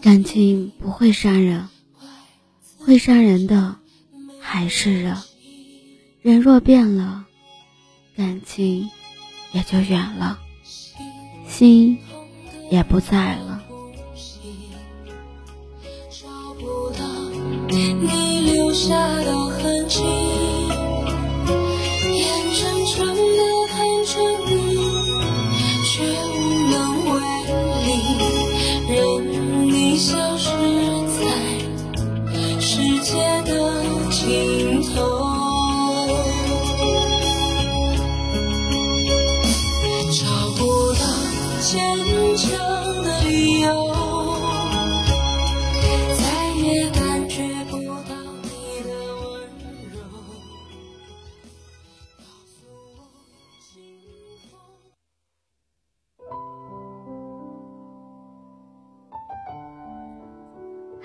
感情不会杀人，会杀人的还是人。人若变了，感情也就远了，心也不在了。找不到你留下的痕迹，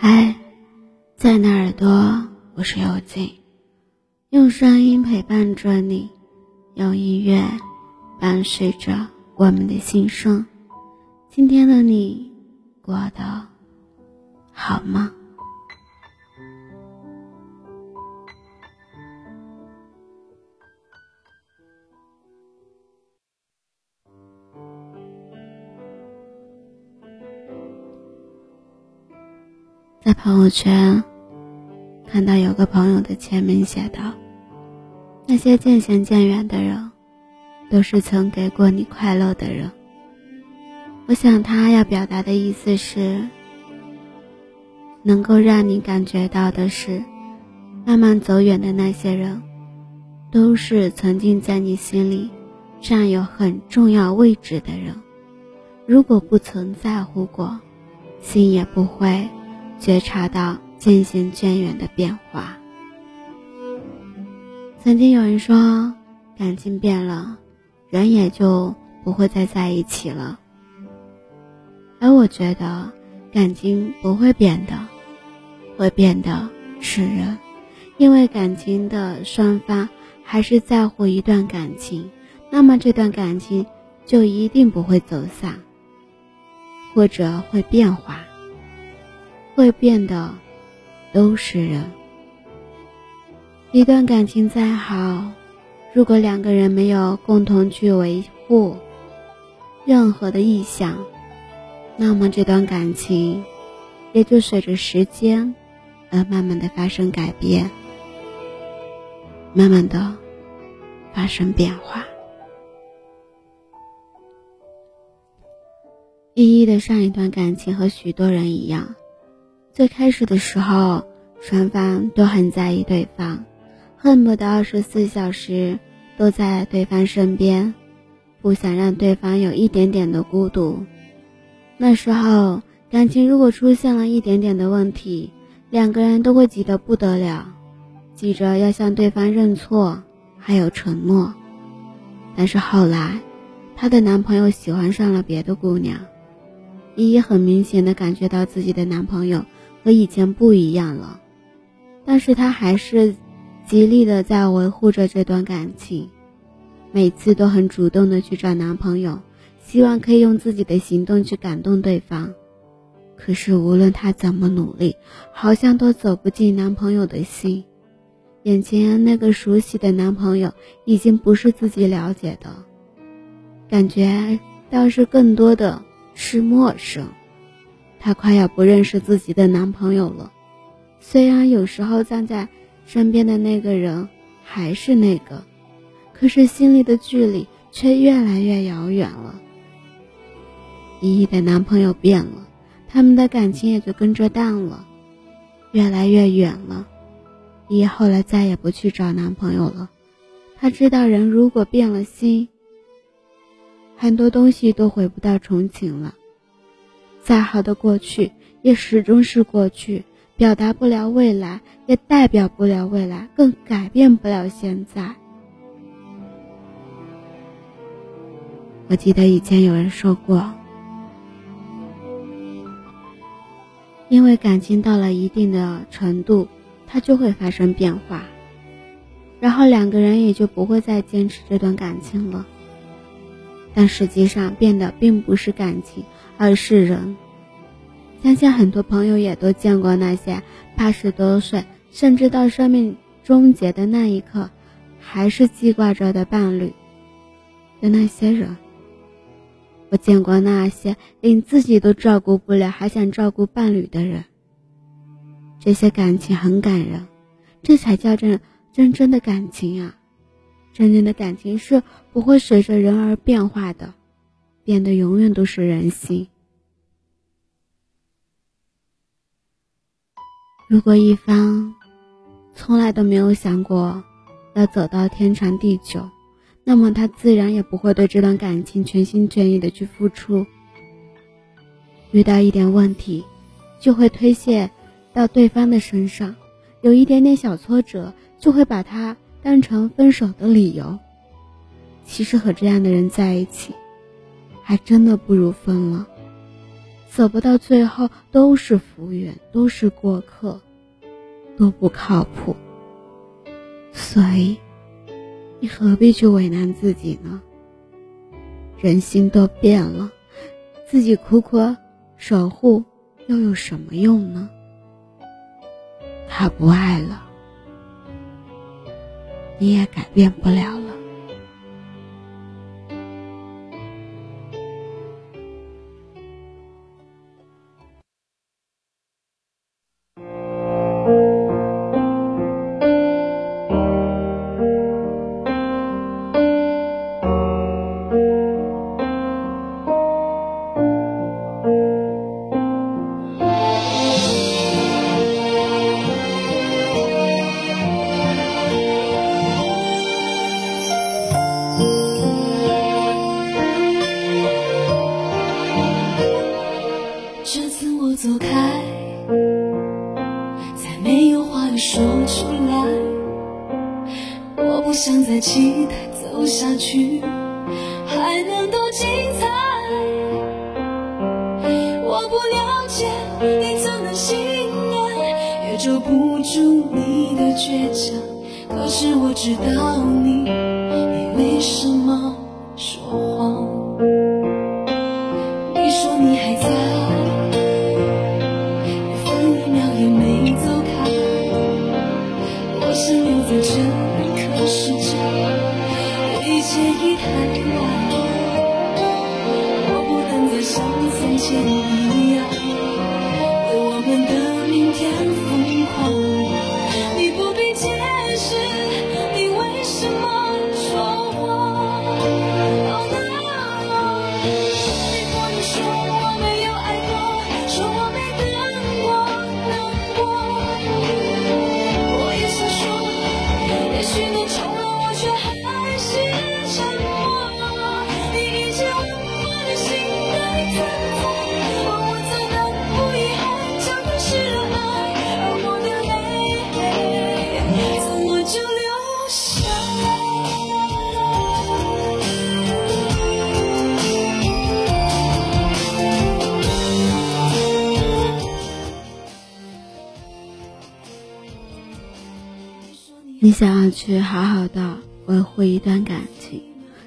嗨，在那耳朵，我是有静，用声音陪伴着你，用音乐伴随着我们的心声。今天的你过得好吗？在朋友圈看到有个朋友的签名写道：“那些渐行渐远的人，都是曾给过你快乐的人。”我想他要表达的意思是，能够让你感觉到的是，慢慢走远的那些人，都是曾经在你心里占有很重要位置的人。如果不曾在乎过，心也不会。觉察到渐行渐远的变化。曾经有人说，感情变了，人也就不会再在一起了。而我觉得，感情不会变的，会变的是人，因为感情的双方还是在乎一段感情，那么这段感情就一定不会走散，或者会变化。会变的，都是人。一段感情再好，如果两个人没有共同去维护任何的意向，那么这段感情也就随着时间而慢慢的发生改变，慢慢的发生变化。依依的上一段感情和许多人一样。最开始的时候，双方都很在意对方，恨不得二十四小时都在对方身边，不想让对方有一点点的孤独。那时候，感情如果出现了一点点的问题，两个人都会急得不得了，急着要向对方认错，还有承诺。但是后来，她的男朋友喜欢上了别的姑娘，依依很明显的感觉到自己的男朋友。和以前不一样了，但是她还是极力的在维护着这段感情，每次都很主动的去找男朋友，希望可以用自己的行动去感动对方。可是无论她怎么努力，好像都走不进男朋友的心。眼前那个熟悉的男朋友已经不是自己了解的，感觉倒是更多的是陌生。她快要不认识自己的男朋友了，虽然有时候站在身边的那个人还是那个，可是心里的距离却越来越遥远了。依依的男朋友变了，他们的感情也就跟着淡了，越来越远了。依依后来再也不去找男朋友了，她知道人如果变了心，很多东西都回不到从前了。再好的过去也始终是过去，表达不了未来，也代表不了未来，更改变不了现在。我记得以前有人说过，因为感情到了一定的程度，它就会发生变化，然后两个人也就不会再坚持这段感情了。但实际上变的并不是感情，而是人。相信很多朋友也都见过那些八十多岁，甚至到生命终结的那一刻，还是记挂着的伴侣的那些人。我见过那些连自己都照顾不了，还想照顾伴侣的人。这些感情很感人，这才叫真真正的感情啊！真正的感情是不会随着人而变化的，变的永远都是人心。如果一方从来都没有想过要走到天长地久，那么他自然也不会对这段感情全心全意的去付出。遇到一点问题，就会推卸到对方的身上；有一点点小挫折，就会把它当成分手的理由。其实和这样的人在一起，还真的不如分了。走不到最后都是浮云，都是过客，都不靠谱。所以，你何必去为难自己呢？人心都变了，自己苦苦守护又有什么用呢？他不爱了，你也改变不了。你，你为什么说谎？你想要去好好的维护一段感情，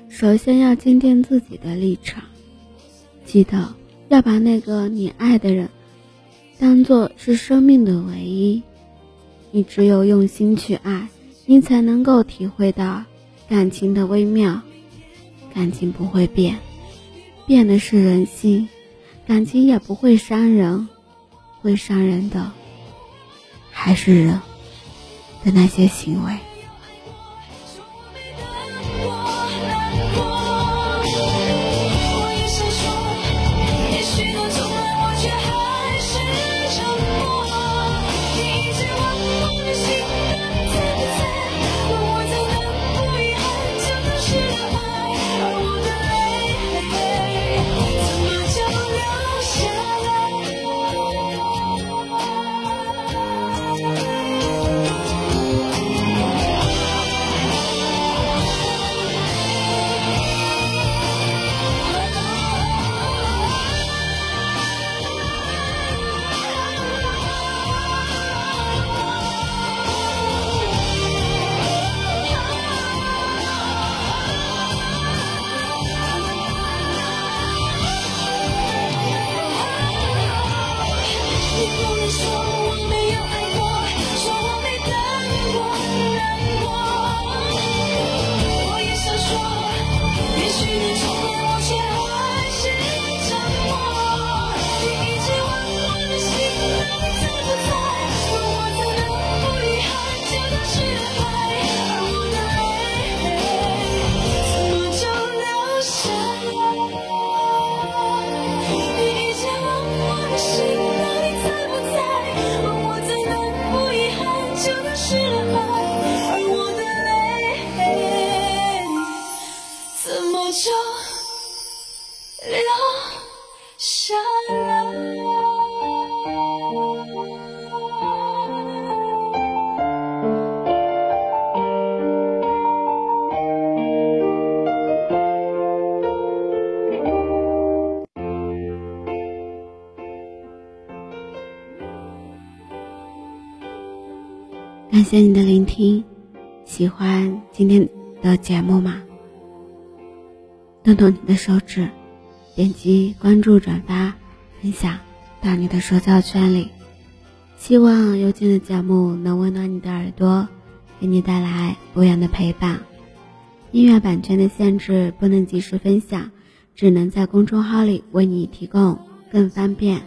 首先要坚定自己的立场，记得要把那个你爱的人当做是生命的唯一。你只有用心去爱，你才能够体会到感情的微妙。感情不会变，变的是人心；感情也不会伤人，会伤人的还是人。的那些行为。你哭着说感谢你的聆听，喜欢今天的节目吗？动动你的手指，点击关注、转发、分享到你的社交圈里。希望有劲的节目能温暖你的耳朵，给你带来不一样的陪伴。音乐版权的限制不能及时分享，只能在公众号里为你提供更方便。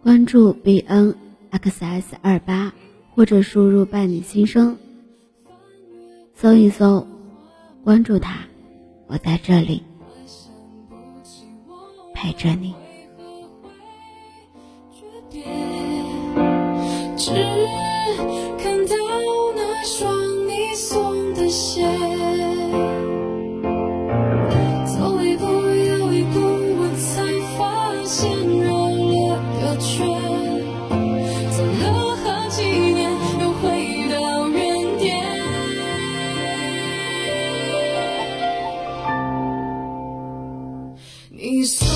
关注 b n x s 二八。或者输入“伴你心声”，搜一搜，关注他，我在这里陪着你。只看到那双你送的鞋。east.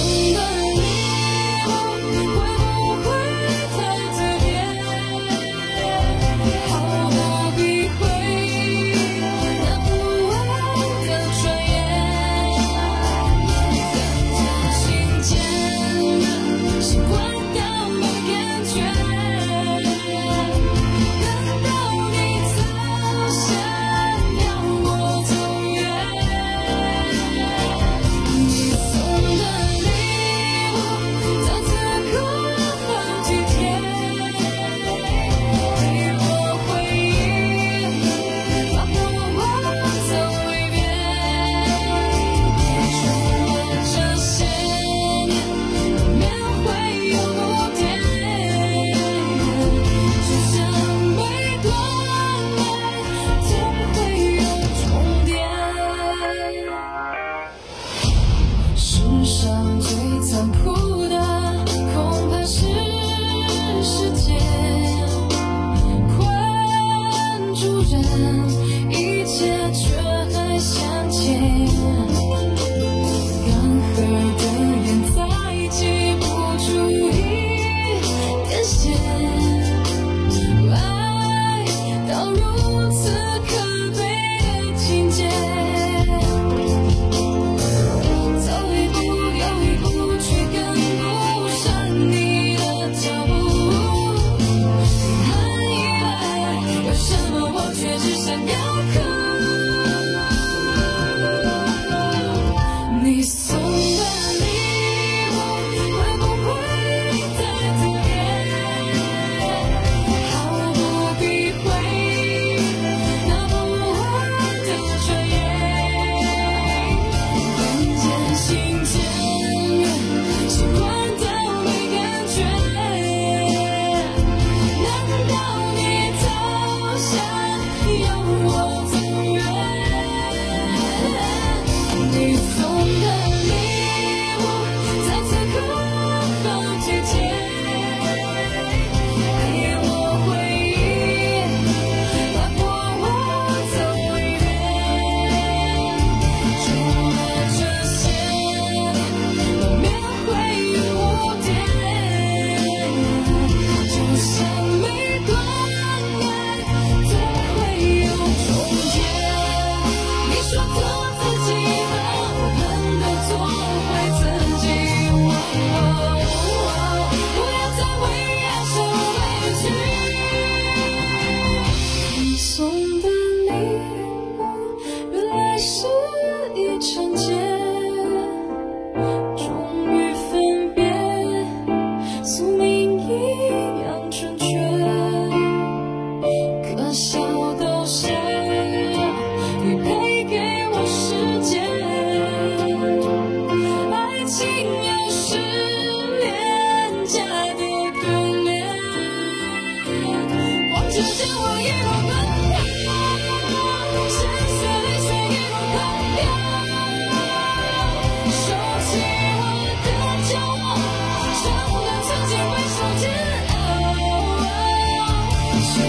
就像。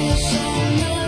wish